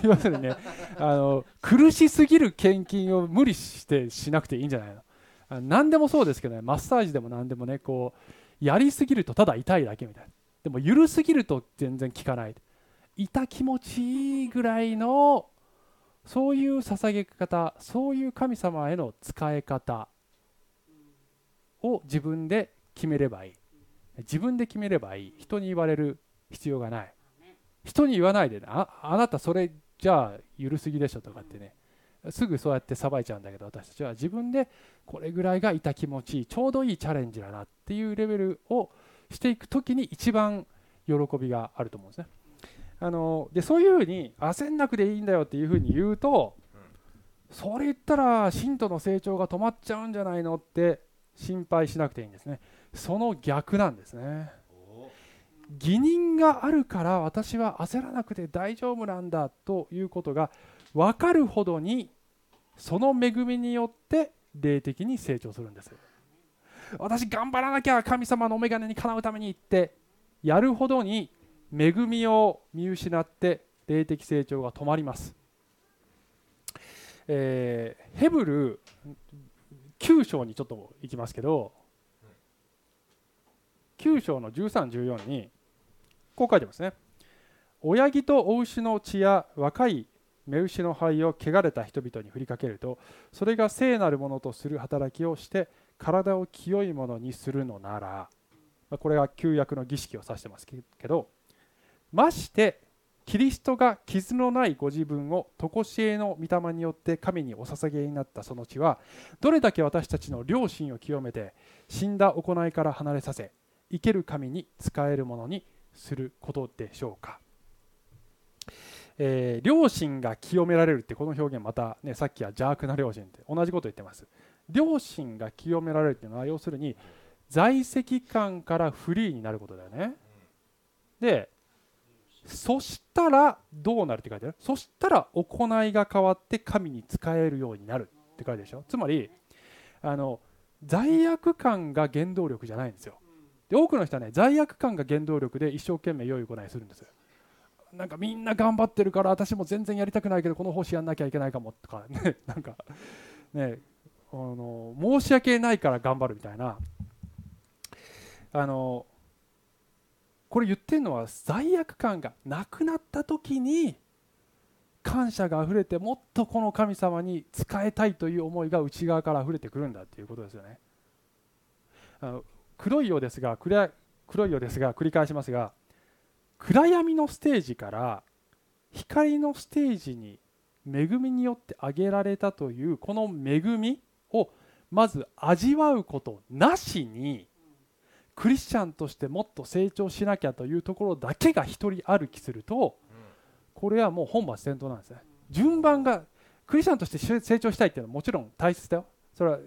要するにねあの苦しすぎる献金を無理してしなくていいんじゃないの何でもそうですけどねマッサージでも何でもねこうやりすぎるとただ痛いだけみたいな。でも緩すぎると全然効かない。痛気持ちいいぐらいのそういう捧げ方そういう神様への使い方を自分で決めればいい。自分で決めればいい。人に言われる必要がない。人に言わないで、ね、ああなたそれじゃあ緩すぎでしょとかってね。すぐそうやってさばいちゃうんだけど私たちは自分でこれぐらいが痛気持ちいいちょうどいいチャレンジだなっていうレベルをしていく時に一番喜びがあると思うんですね。あのでそういうふうに焦んなくていいんだよっていうふうに言うと、それ言ったら信徒の成長が止まっちゃうんじゃないのって心配しなくていいんですね。その逆なんですね。義人があるから私は焦らなくて大丈夫なんだということが分かるほどにその恵みによって霊的に成長するんです私頑張らなきゃ神様のお眼鏡にかなうためにってやるほどに恵みを見失って霊的成長が止まります、えー、ヘブル9章にちょっと行きますけど9章の1314にこう書いてますね親木とお牛の血や若い目牛の灰を汚れた人々に振りかけるとそれが聖なるものとする働きをして体を清いものにするのならこれは旧約の儀式を指してますけどましてキリストが傷のないご自分を常しえの御霊によって神にお捧げになったその血はどれだけ私たちの良心を清めて死んだ行いから離れさせ生ける神に仕えるものにすることでしょうか、えー、良心が清められるってこの表現また、ね、さっきは邪悪な良心って同じこと言ってます。良心が清められるっていうのは要するに在籍感からフリーになることだよね。でそしたらどうなるって書いてある？そしたら行いが変わって神に仕えるようになるって書いてあるでしょ。つまりあの罪悪感が原動力じゃないんですよで多くの人はね罪悪感が原動力で一生懸命良い行いするんですなんかみんな頑張ってるから私も全然やりたくないけどこの奉仕やんなきゃいけないかもとか <laughs> ねなんかねあの申し訳ないから頑張るみたいな。あのこれ言ってるのは罪悪感がなくなった時に感謝があふれてもっとこの神様に仕えたいという思いが内側からあふれてくるんだということですよね。あの黒いようですが黒いようですが繰り返しますが暗闇のステージから光のステージに恵みによって挙げられたというこの恵みをまず味わうことなしにクリスチャンとしてもっと成長しなきゃというところだけが一人歩きするとこれはもう本末転倒なんですね。順番がクリスチャンとして成長したいっていうのはもちろん大切だよ。それは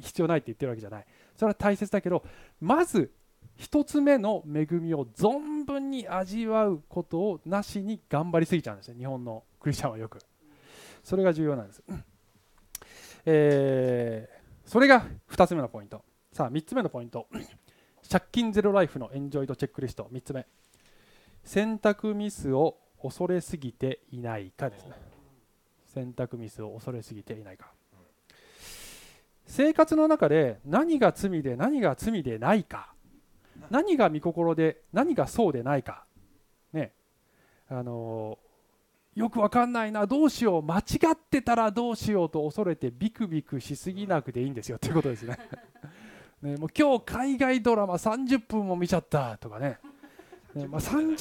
必要ないって言ってるわけじゃない。それは大切だけどまず1つ目の恵みを存分に味わうことをなしに頑張りすぎちゃうんですよ日本のクリスチャンはよく。それが重要なんです、えー、それが2つ目のポイント。さあ3つ目のポイント。借金ゼロライフのエンジョイドチェックリスト。3つ目。選択ミスを恐れすぎていないかですね。選択ミスを恐れすぎていないか。生活の中で何が罪で何が罪でないか。何が御心で何がそうでないか。ね。あのよくわかんないな。どうしよう。間違ってたらどうしようと恐れてビクビクしすぎなくていいんですよ。ということですね。<laughs> ね、もう今日海外ドラマ30分も見ちゃったとかね。ねまあ、30,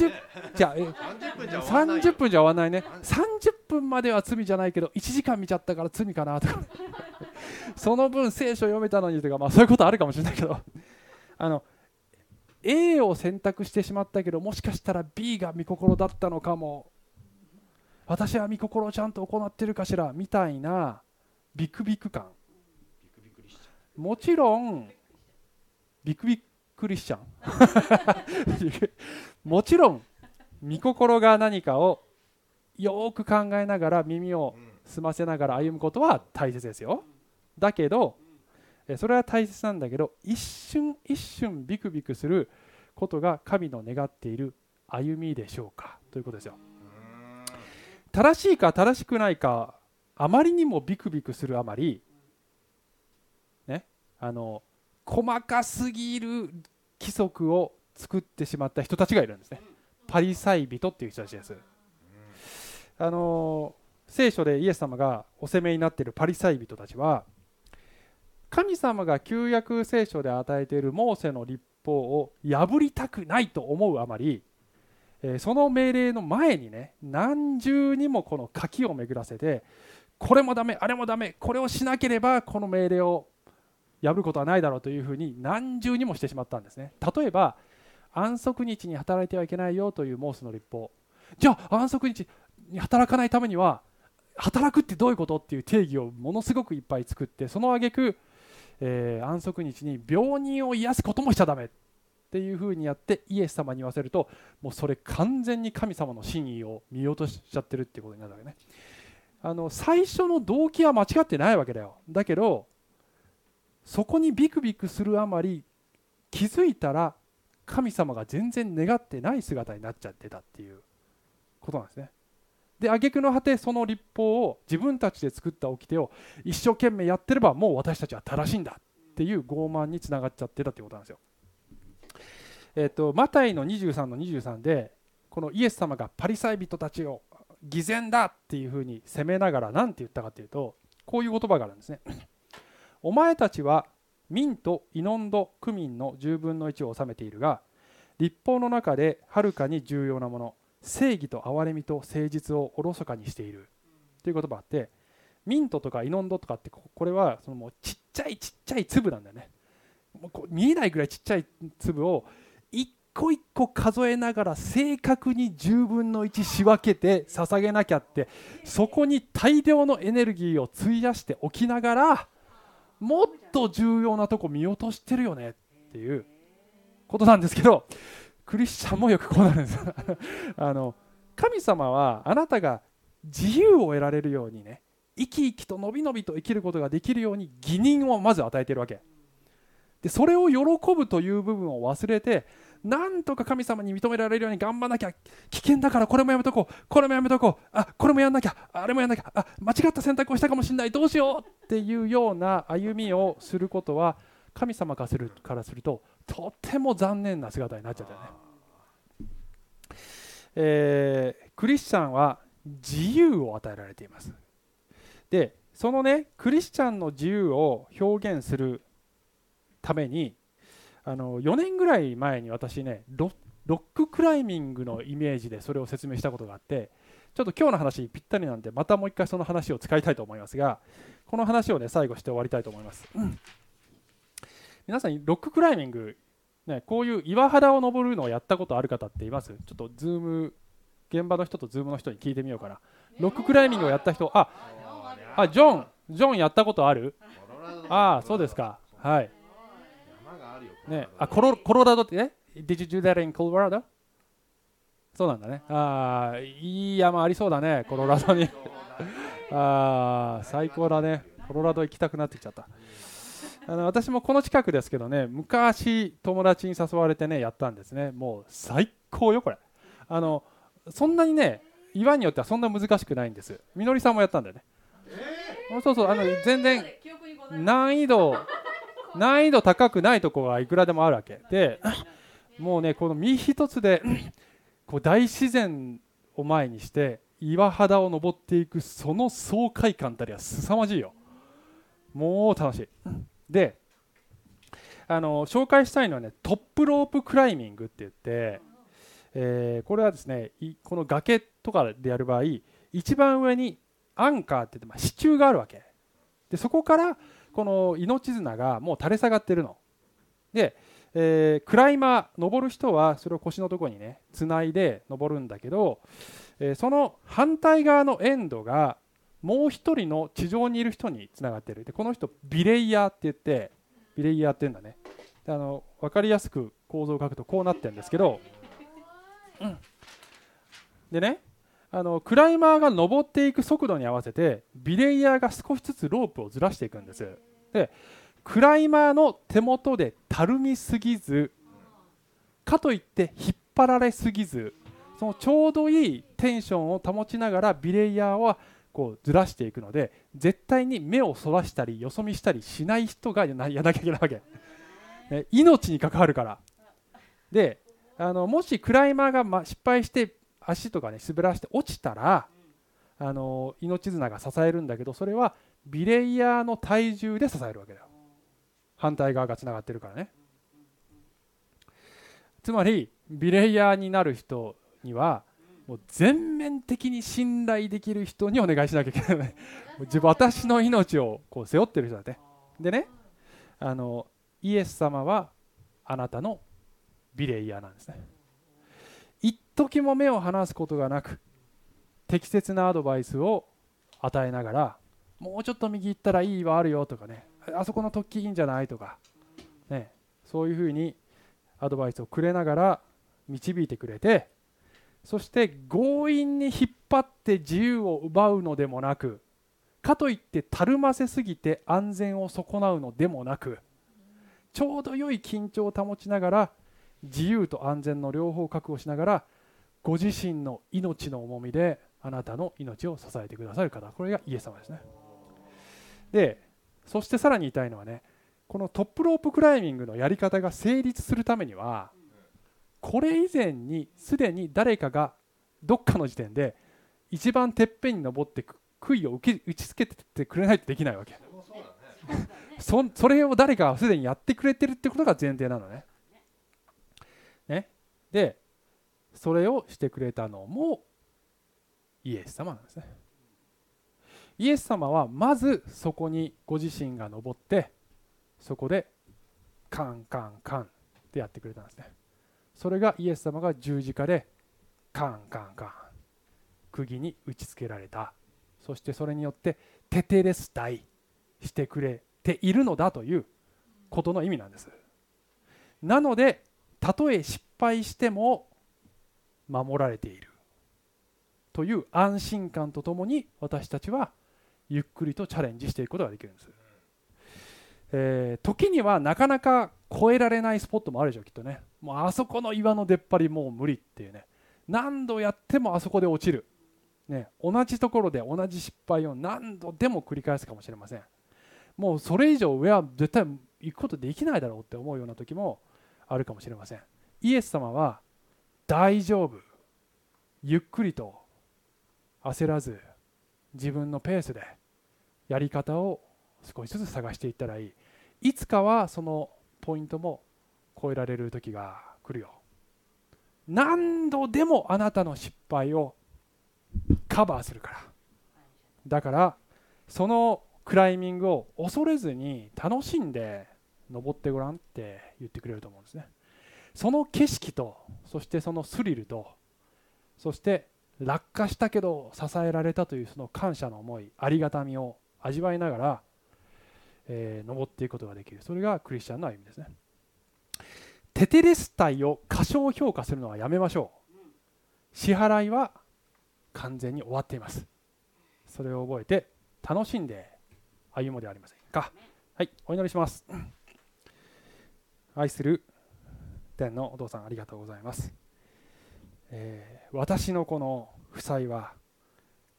じゃえ30分じゃ終わらないね。30分までは罪じゃないけど1時間見ちゃったから罪かなとか。<laughs> その分聖書読めたのにとか、まあ、そういうことあるかもしれないけど。あの A を選択してしまったけどもしかしたら B が見心だったのかも。私は見心をちゃんと行ってるかしら？みたいなビクビク感。もちろんビクビククリスチャン。<laughs> もちろん御心が何かをよく考えながら耳を澄ませながら歩むことは大切ですよ。だけどそれは大切なんだけど一瞬一瞬ビクビクすることが神の願っている歩みでしょうか。ということですよ。正しいか正しくないかあまりにもビクビクするあまりねあの細かすぎる規則を作ってしまった人たちがいるんですね。パリサイ人っていう人たちです。あの聖書でイエス様がお責めになっているパリサイ人たちは神様が旧約聖書で与えているモーセの立法を破りたくないと思うあまり、えその命令の前にね何重にもこの柿を巡らせてこれもダメあれもダメこれをしなければこの命令を破ることはないだろうというふうに何重にもしてしまったんですね。例えば安息日に働いてはいけないよというモーセの立法。じゃあ安息日に働かないためには働くってどういうことっていう定義をものすごくいっぱい作ってその挙句、えー安息日に病人を癒すこともしちゃだめっていうふうにやってイエス様に言わせるともうそれ完全に神様の真意を見落としちゃってるってことになるわけね。あの最初の動機は間違ってないわけだよ。だけどそこにビクビクするあまり気づいたら神様が全然願ってない姿になっちゃってたっていうことなんですね。で挙句の果てその立法を自分たちで作った掟を一生懸命やってればもう私たちは正しいんだっていう傲慢につながっちゃってたってことなんですよ。えっとマタイの23の23でこのイエス様がパリサイ人たちを偽善だっていうふうに責めながら何て言ったかというとこういう言葉があるんですね。お前たちは民とイノンドクミンの10分の1を治めているが立法の中ではるかに重要なもの正義と憐れみと誠実をおろそかにしている。という言葉があってミントとかイノンドとかってここれはそのもうちっちゃいちっちゃい粒なんだよね。もうこう見えないぐらいちっちゃい粒を一個一個数えながら正確に10分の1仕分けて捧げなきゃってそこに大量のエネルギーを費やしておきながらもっと重要なとこ見落としてるよねっていうことなんですけどクリスチャンもよくこうなるんです <laughs> あの神様はあなたが自由を得られるようにね生き生きとのびのびと生きることができるように義人をまず与えてるわけ。でそれを喜ぶという部分を忘れてなんとか神様に認められるように頑張らなきゃ。危険だからこれもやめとこう。これもやめとこう。あこれもやんなきゃ。あれもやんなきゃ。あ間違った選択をしたかもしれない。どうしようっていうような歩みをすることは神様からするからするととても残念な姿になっちゃったよね、えークリスチャンは自由を与えられています。でそのねクリスチャンの自由を表現するためにあの4年ぐらい前に私ねロロッククライミングのイメージでそれを説明したことがあってちょっと今日の話にぴったりなんでまたもう一回その話を使いたいと思いますがこの話をね最後して終わりたいと思います、うん。皆さんロッククライミング、ね、こういう岩肌を登るのをやったことある方っています？ちょっとズーム現場の人とズームの人に聞いてみようかな。ロッククライミングをやった人？ああジョン。ジョンやったことある？ああそうですか。はいね、あコロコロラドってね Did you do that in Colorado? そうなんだね。ああいい山ありそうだねコロラドに。ああ最高だね。コロラド行きたくなってきちゃった。あの私もこの近くですけどね昔友達に誘われてねやったんですね。もう最高よこれ。あのそんなにね岩によってはそんな難しくないんです。みのりさんもやったんだよね、そうそう。あの全然難易度難易度高くないところがいくらでもあるわけ。でもうねこの身一つで <clears throat> こう大自然を前にして岩肌を登っていくその爽快感たりは凄まじいよ。もう楽しい。であの紹介したいのはねトップロープクライミングって言って、えこれはですねこの崖とかでやる場合一番上にアンカーって言って、まあ、支柱があるわけ。でそこからこの命綱がもう垂れ下がってるの。で、えークライマー登る人はそれを腰のとこにねつないで登るんだけど、えーその反対側のエンドがもう一人の地上にいる人につながってる。でこの人ビレイヤーって言ってビレイヤーって言うんだね。であの分かりやすく構造を書くとこうなってるんですけど、うん。でねあのクライマーが登っていく速度に合わせてビレイヤーが少しずつロープをずらしていくんです。でクライマーの手元でたるみすぎずかといって引っ張られすぎずそのちょうどいいテンションを保ちながらビレイヤーはこうずらしていくので絶対に目をそらしたりよそ見したりしない人がやなやなきゃいけないわけ、ね、命に関わるから。であのもしクライマーが、ま、失敗して足とかね滑らして落ちたらあの命綱が支えるんだけどそれはビレイヤーの体重で支えるわけだよ。反対側がつながってるからね。つまりビレイヤーになる人にはもう全面的に信頼できる人にお願いしなきゃいけない。自分私の命をこう背負ってる人だって。でねあのイエス様はあなたのビレイヤーなんですね。一時も目を離すことがなく適切なアドバイスを与えながらもうちょっと右行ったらいいはあるよとかねあそこの突起いいんじゃないとか、ね、そういうふうにアドバイスをくれながら導いてくれてそして強引に引っ張って自由を奪うのでもなくかといってたるませすぎて安全を損なうのでもなくちょうど良い緊張を保ちながら自由と安全の両方を確保しながらご自身の命の重みであなたの命を支えてくださる方。これがイエス様ですね。でそしてさらに言いたいのはねこのトップロープクライミングのやり方が成立するためにはこれ以前にすでに誰かがどっかの時点で一番てっぺんに登って杭を打ちつけてくれないとできないわけ。そそれを誰かがすでにやってくれてるってことが前提なのね。でそれをしてくれたのもイエス様なんですね。イエス様はまずそこにご自身が登ってそこでカンカンカンってやってくれたんですね。それがイエス様が十字架でカンカンカン釘に打ちつけられた。そしてそれによってテテレス大してくれているのだということの意味なんです。なのでたとえ失敗しても守られているという安心感とともに私たちはゆっくりとチャレンジしていくことができるんです、えー、時にはなかなか越えられないスポットもあるでしょきっとね。もうあそこの岩の出っ張りもう無理っていうね。何度やってもあそこで落ちる、ね、同じところで同じ失敗を何度でも繰り返すかもしれません。もうそれ以上上は絶対行くことできないだろうって思うような時もあるかもしれません。イエス様は大丈夫。ゆっくりと焦らず自分のペースでやり方を少しずつ探していったらいい。いつかはそのポイントも超えられる時が来るよ。何度でもあなたの失敗をカバーするから。だからそのクライミングを恐れずに楽しんで登ってごらんって言ってくれると思うんですね。その景色とそしてそのスリルとそして落下したけど支えられたというその感謝の思いありがたみを味わいながら、えー、登っていくことができる。それがクリスチャンの歩みですね。テテレス隊を過小評価するのはやめましょう。支払いは完全に終わっています。それを覚えて楽しんで歩もうではありませんか。はいお祈りします。愛する天のお父さんありがとうございます、えー、私のこの負債は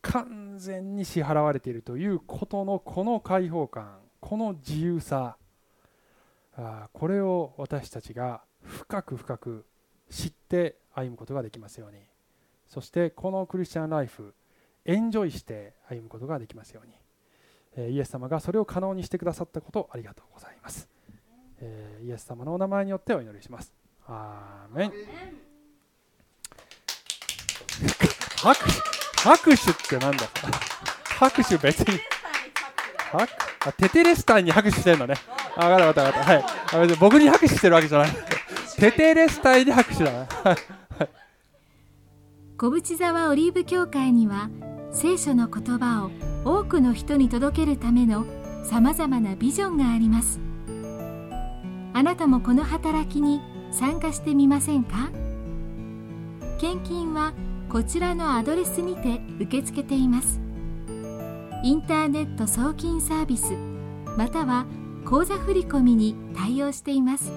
完全に支払われているということのこの解放感この自由さあこれを私たちが深く深く知って歩むことができますように。そしてこのクリスチャンライフエンジョイして歩むことができますように、えイエス様がそれを可能にしてくださったことありがとうございます、えイエス様のお名前によってお祈りします。アーメン拍手拍手ってなんだ？拍手別に。拍あテテレスタンに拍手してるのね。あ分かった分かった。分かったはい僕に拍手してるわけじゃない。テテレスタイに拍手だな。小淵沢オリーブ教会には聖書の言葉を多くの人に届けるためのさまざまなビジョンがあります。あなたもこの働きに参加してみませんか？献金はこちらのアドレスにて受け付けています。インターネット送金サービスまたは口座振込に対応しています。